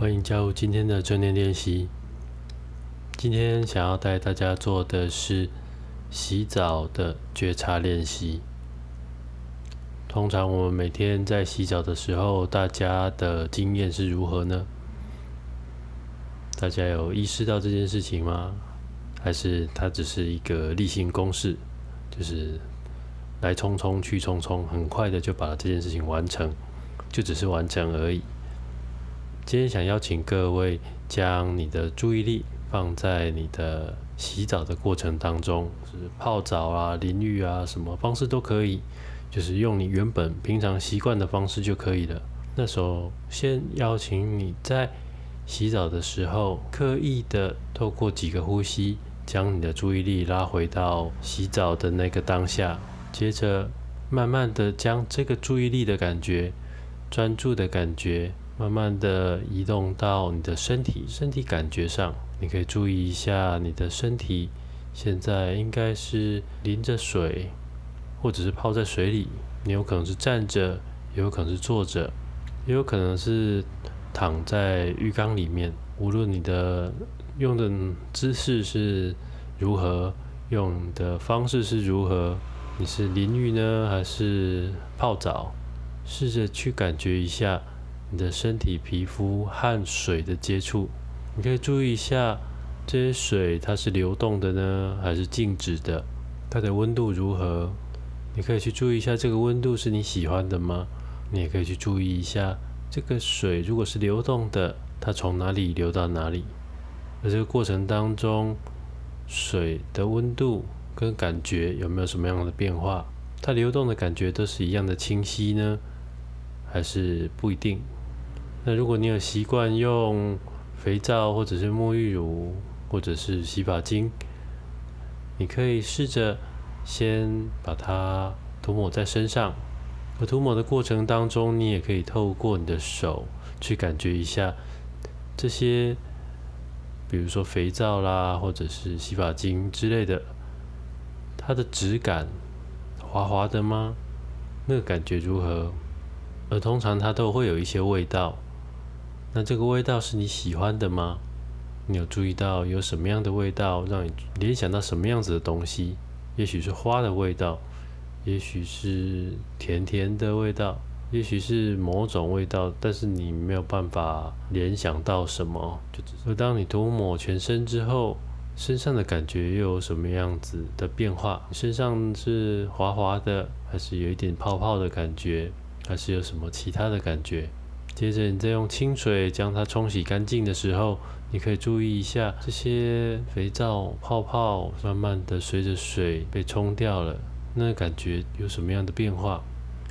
欢迎加入今天的正念练习。今天想要带大家做的是洗澡的觉察练习。通常我们每天在洗澡的时候，大家的经验是如何呢？大家有意识到这件事情吗？还是它只是一个例行公事，就是来匆匆去匆匆，很快的就把这件事情完成，就只是完成而已。今天想邀请各位将你的注意力放在你的洗澡的过程当中，是泡澡啊、淋浴啊，什么方式都可以，就是用你原本平常习惯的方式就可以了。那首先邀请你在洗澡的时候，刻意的透过几个呼吸，将你的注意力拉回到洗澡的那个当下，接着慢慢的将这个注意力的感觉、专注的感觉。慢慢的移动到你的身体，身体感觉上，你可以注意一下你的身体现在应该是淋着水，或者是泡在水里。你有可能是站着，也有可能是坐着，也有可能是躺在浴缸里面。无论你的用的姿势是如何，用的方式是如何，你是淋浴呢，还是泡澡？试着去感觉一下。你的身体皮肤和水的接触，你可以注意一下这些水它是流动的呢，还是静止的？它的温度如何？你可以去注意一下这个温度是你喜欢的吗？你也可以去注意一下这个水如果是流动的，它从哪里流到哪里？而这个过程当中，水的温度跟感觉有没有什么样的变化？它流动的感觉都是一样的清晰呢，还是不一定？那如果你有习惯用肥皂或者是沐浴乳或者是洗发精，你可以试着先把它涂抹在身上。而涂抹的过程当中，你也可以透过你的手去感觉一下这些，比如说肥皂啦，或者是洗发精之类的，它的质感滑滑的吗？那个感觉如何？而通常它都会有一些味道。那这个味道是你喜欢的吗？你有注意到有什么样的味道让你联想到什么样子的东西？也许是花的味道，也许是甜甜的味道，也许是某种味道，但是你没有办法联想到什么。就只是当你涂抹全身之后，身上的感觉又有什么样子的变化？身上是滑滑的，还是有一点泡泡的感觉，还是有什么其他的感觉？接着，你再用清水将它冲洗干净的时候，你可以注意一下这些肥皂泡泡慢慢的随着水被冲掉了，那感觉有什么样的变化？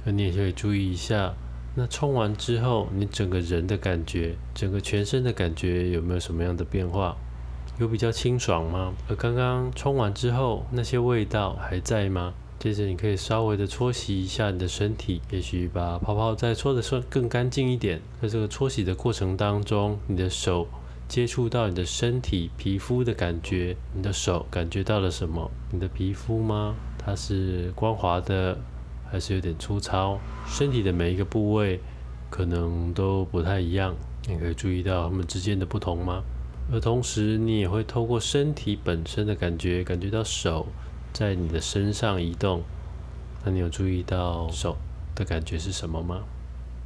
而你也可以注意一下，那冲完之后，你整个人的感觉，整个全身的感觉有没有什么样的变化？有比较清爽吗？而刚刚冲完之后，那些味道还在吗？接着，你可以稍微的搓洗一下你的身体，也许把泡泡再搓的更更干净一点。在这个搓洗的过程当中，你的手接触到你的身体皮肤的感觉，你的手感觉到了什么？你的皮肤吗？它是光滑的，还是有点粗糙？身体的每一个部位可能都不太一样，你可以注意到它们之间的不同吗？而同时，你也会透过身体本身的感觉，感觉到手。在你的身上移动，那你有注意到手的感觉是什么吗？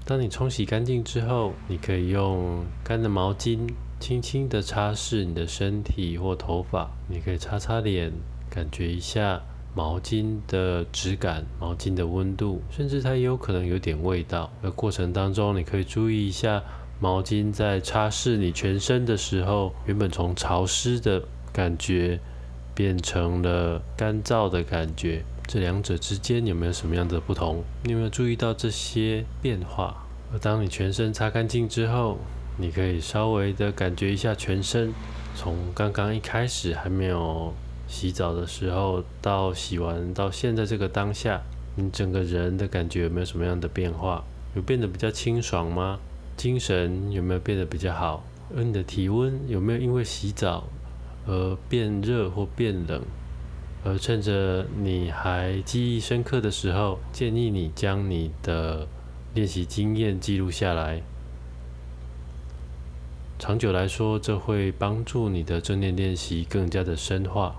当你冲洗干净之后，你可以用干的毛巾轻轻的擦拭你的身体或头发，你可以擦擦脸，感觉一下毛巾的质感、毛巾的温度，甚至它也有可能有点味道。而过程当中，你可以注意一下毛巾在擦拭你全身的时候，原本从潮湿的感觉。变成了干燥的感觉，这两者之间有没有什么样的不同？你有没有注意到这些变化？而当你全身擦干净之后，你可以稍微的感觉一下全身，从刚刚一开始还没有洗澡的时候，到洗完到现在这个当下，你整个人的感觉有没有什么样的变化？有变得比较清爽吗？精神有没有变得比较好？而你的体温有没有因为洗澡？而变热或变冷，而趁着你还记忆深刻的时候，建议你将你的练习经验记录下来。长久来说，这会帮助你的正念练习更加的深化。